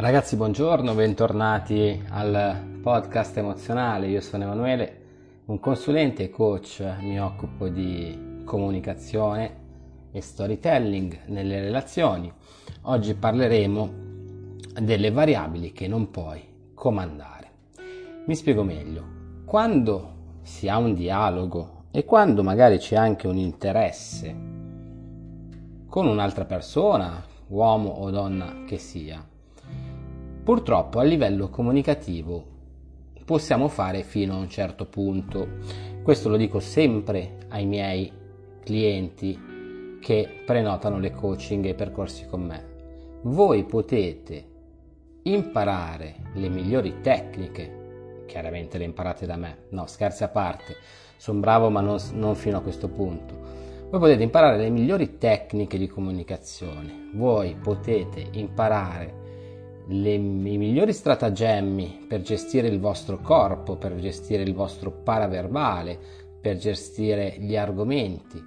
Ragazzi, buongiorno, bentornati al podcast emozionale. Io sono Emanuele, un consulente e coach, mi occupo di comunicazione e storytelling nelle relazioni. Oggi parleremo delle variabili che non puoi comandare. Mi spiego meglio. Quando si ha un dialogo e quando magari c'è anche un interesse con un'altra persona, uomo o donna che sia, Purtroppo a livello comunicativo possiamo fare fino a un certo punto. Questo lo dico sempre ai miei clienti che prenotano le coaching e i percorsi con me. Voi potete imparare le migliori tecniche, chiaramente le imparate da me, no scherzi a parte, sono bravo ma non, non fino a questo punto. Voi potete imparare le migliori tecniche di comunicazione, voi potete imparare le, i migliori stratagemmi per gestire il vostro corpo, per gestire il vostro paraverbale, per gestire gli argomenti,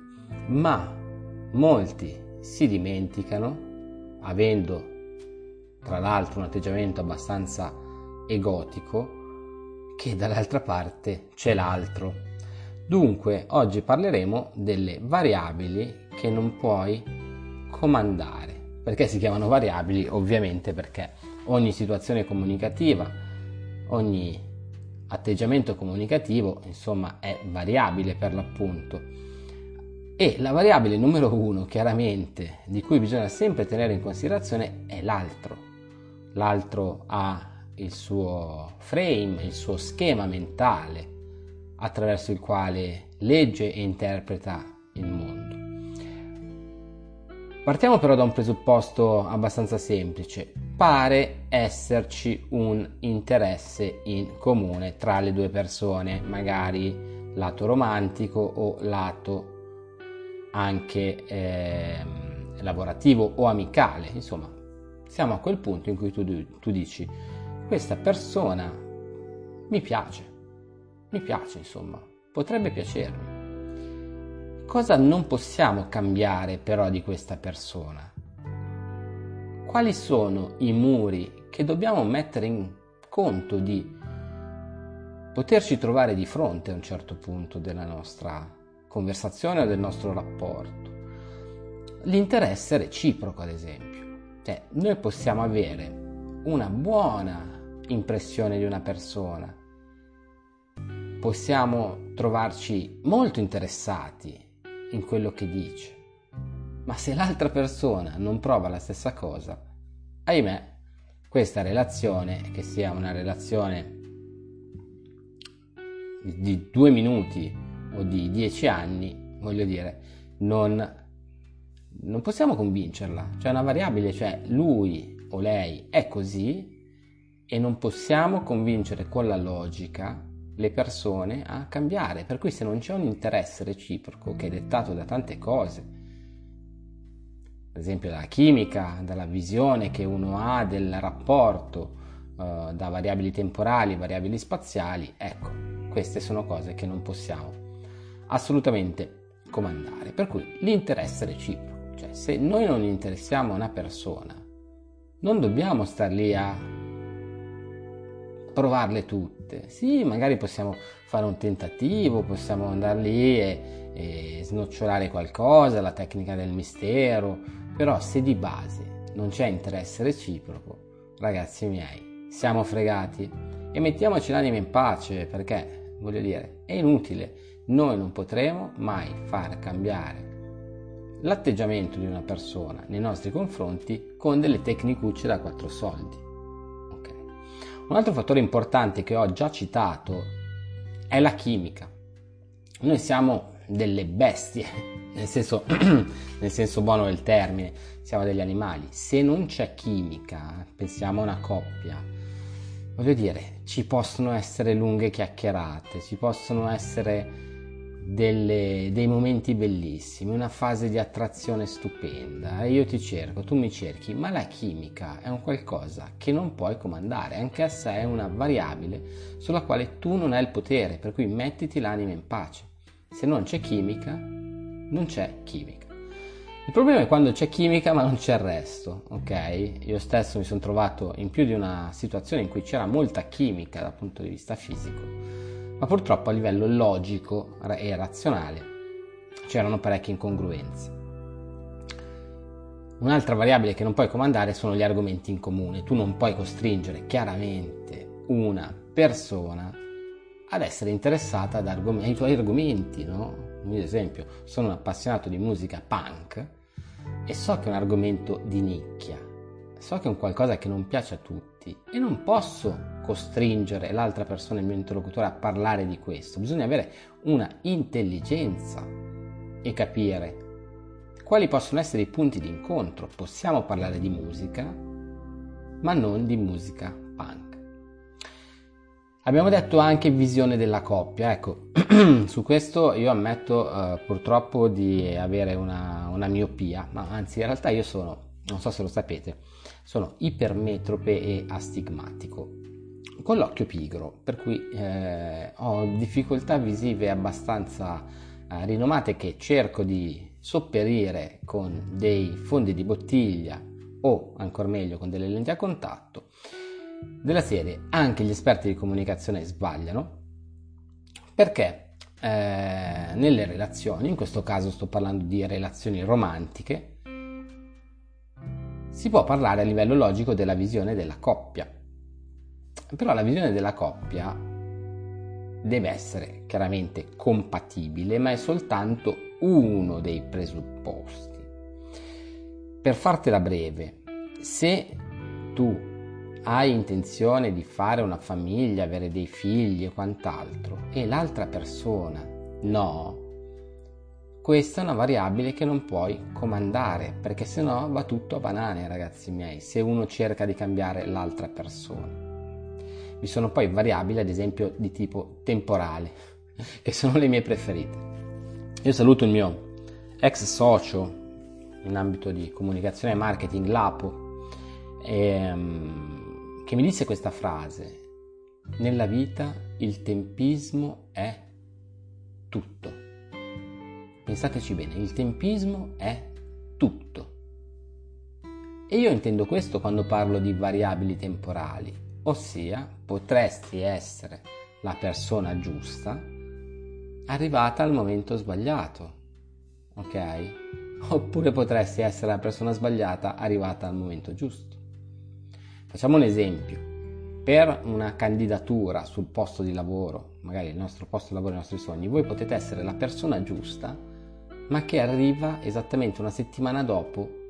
ma molti si dimenticano, avendo tra l'altro un atteggiamento abbastanza egotico, che dall'altra parte c'è l'altro. Dunque, oggi parleremo delle variabili che non puoi comandare. Perché si chiamano variabili? Ovviamente perché ogni situazione comunicativa, ogni atteggiamento comunicativo, insomma, è variabile per l'appunto. E la variabile numero uno, chiaramente, di cui bisogna sempre tenere in considerazione è l'altro. L'altro ha il suo frame, il suo schema mentale attraverso il quale legge e interpreta il mondo. Partiamo però da un presupposto abbastanza semplice. Pare esserci un interesse in comune tra le due persone, magari lato romantico o lato anche eh, lavorativo o amicale. Insomma, siamo a quel punto in cui tu, tu dici questa persona mi piace, mi piace insomma, potrebbe piacermi. Cosa non possiamo cambiare però di questa persona? Quali sono i muri che dobbiamo mettere in conto di poterci trovare di fronte a un certo punto della nostra conversazione o del nostro rapporto? L'interesse reciproco, ad esempio. Cioè, noi possiamo avere una buona impressione di una persona, possiamo trovarci molto interessati in quello che dice. Ma se l'altra persona non prova la stessa cosa, ahimè, questa relazione, che sia una relazione di due minuti o di dieci anni, voglio dire, non, non possiamo convincerla. C'è una variabile, cioè lui o lei è così e non possiamo convincere con la logica le persone a cambiare, per cui se non c'è un interesse reciproco che è dettato da tante cose, per esempio dalla chimica, dalla visione che uno ha del rapporto, eh, da variabili temporali, variabili spaziali, ecco, queste sono cose che non possiamo assolutamente comandare. Per cui l'interesse reciproco, cioè se noi non interessiamo una persona, non dobbiamo star lì a provarle tutte. Sì, magari possiamo fare un tentativo, possiamo andare lì e, e snocciolare qualcosa, la tecnica del mistero, però se di base non c'è interesse reciproco, ragazzi miei, siamo fregati e mettiamoci l'anima in pace perché, voglio dire, è inutile, noi non potremo mai far cambiare l'atteggiamento di una persona nei nostri confronti con delle tecnicucce da quattro soldi. Un altro fattore importante che ho già citato è la chimica. Noi siamo delle bestie, nel senso, nel senso buono del termine, siamo degli animali. Se non c'è chimica, pensiamo a una coppia, voglio dire, ci possono essere lunghe chiacchierate, ci possono essere delle, dei momenti bellissimi, una fase di attrazione stupenda. Io ti cerco, tu mi cerchi, ma la chimica è un qualcosa che non puoi comandare, anche a sé è una variabile sulla quale tu non hai il potere, per cui mettiti l'anima in pace. Se non c'è chimica, non c'è chimica. Il problema è quando c'è chimica ma non c'è il resto, ok? Io stesso mi sono trovato in più di una situazione in cui c'era molta chimica dal punto di vista fisico, ma purtroppo a livello logico e razionale c'erano parecchie incongruenze. Un'altra variabile che non puoi comandare sono gli argomenti in comune. Tu non puoi costringere chiaramente una persona ad essere interessata argom- ai tuoi argomenti, no? ad esempio, sono un appassionato di musica punk e so che è un argomento di nicchia, so che è un qualcosa che non piace a tutti e non posso costringere l'altra persona, il mio interlocutore, a parlare di questo. Bisogna avere una intelligenza e capire quali possono essere i punti di incontro. Possiamo parlare di musica, ma non di musica punk. Abbiamo detto anche visione della coppia, ecco, su questo io ammetto uh, purtroppo di avere una, una, miopia, ma anzi in realtà io sono, non so se lo sapete, sono ipermetrope e astigmatico, con l'occhio pigro, per cui eh, ho difficoltà visive abbastanza eh, rinomate che cerco di sopperire con dei fondi di bottiglia o ancora meglio con delle lenti a contatto della serie anche gli esperti di comunicazione sbagliano perché eh, nelle relazioni, in questo caso sto parlando di relazioni romantiche, si può parlare a livello logico della visione della coppia. Però la visione della coppia deve essere chiaramente compatibile, ma è soltanto uno dei presupposti. Per fartela breve, se tu hai intenzione di fare una famiglia, avere dei figli e quant'altro, e l'altra persona no, questa è una variabile che non puoi comandare, perché se no va tutto a banane, ragazzi miei, se uno cerca di cambiare l'altra persona. Vi sono poi variabili, ad esempio, di tipo temporale, che sono le mie preferite. Io saluto il mio ex socio in ambito di comunicazione e marketing, Lapo, e, um, che mi disse questa frase, nella vita il tempismo è tutto. Pensateci bene, il tempismo è tutto. E io intendo questo quando parlo di variabili temporali, ossia potresti essere la persona giusta arrivata al momento sbagliato, ok? Oppure potresti essere la persona sbagliata arrivata al momento giusto. Facciamo un esempio. Per una candidatura sul posto di lavoro, magari il nostro posto di lavoro, i nostri sogni, voi potete essere la persona giusta, ma che arriva esattamente una settimana dopo,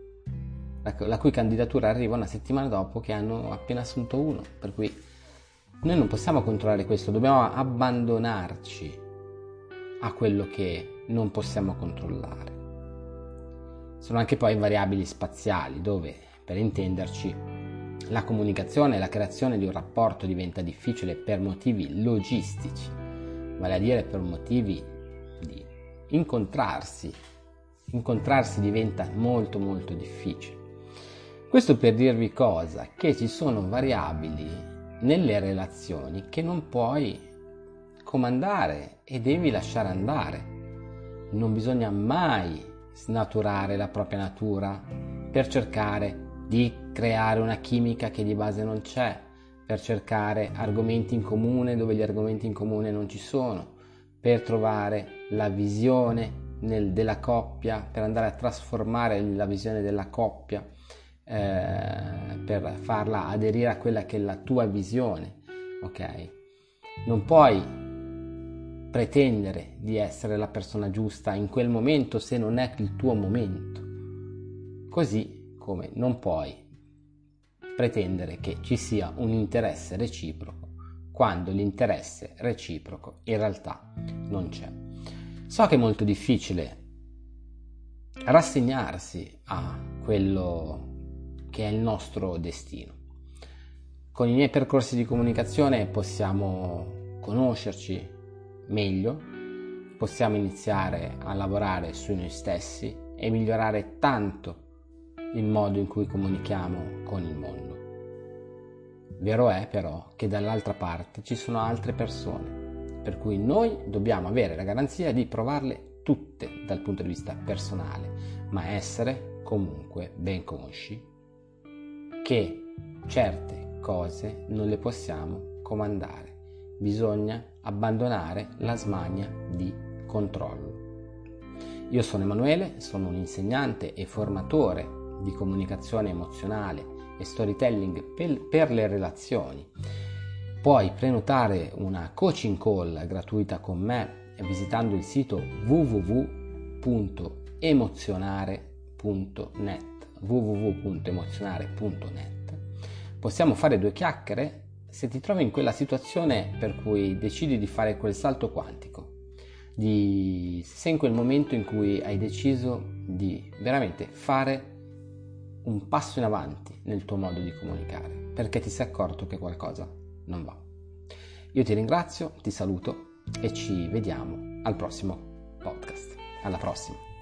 la cui candidatura arriva una settimana dopo che hanno appena assunto uno. Per cui noi non possiamo controllare questo, dobbiamo abbandonarci a quello che non possiamo controllare. Sono anche poi variabili spaziali dove, per intenderci, la comunicazione e la creazione di un rapporto diventa difficile per motivi logistici, vale a dire per motivi di incontrarsi. Incontrarsi diventa molto molto difficile. Questo per dirvi cosa? Che ci sono variabili nelle relazioni che non puoi comandare e devi lasciare andare. Non bisogna mai snaturare la propria natura per cercare di creare una chimica che di base non c'è, per cercare argomenti in comune dove gli argomenti in comune non ci sono, per trovare la visione nel, della coppia, per andare a trasformare la visione della coppia, eh, per farla aderire a quella che è la tua visione, ok? Non puoi pretendere di essere la persona giusta in quel momento se non è il tuo momento. Così come non puoi pretendere che ci sia un interesse reciproco quando l'interesse reciproco in realtà non c'è. So che è molto difficile rassegnarsi a quello che è il nostro destino. Con i miei percorsi di comunicazione possiamo conoscerci meglio, possiamo iniziare a lavorare su noi stessi e migliorare tanto il modo in cui comunichiamo con il mondo. Vero è però che dall'altra parte ci sono altre persone, per cui noi dobbiamo avere la garanzia di provarle tutte dal punto di vista personale, ma essere comunque ben consci che certe cose non le possiamo comandare, bisogna abbandonare la smania di controllo. Io sono Emanuele, sono un insegnante e formatore di comunicazione emozionale e storytelling per, per le relazioni. Puoi prenotare una coaching call gratuita con me visitando il sito www.emozionare.net www.emozionare.net possiamo fare due chiacchiere se ti trovi in quella situazione per cui decidi di fare quel salto quantico di se in quel momento in cui hai deciso di veramente fare un passo in avanti nel tuo modo di comunicare perché ti sei accorto che qualcosa non va. Io ti ringrazio, ti saluto e ci vediamo al prossimo podcast. Alla prossima!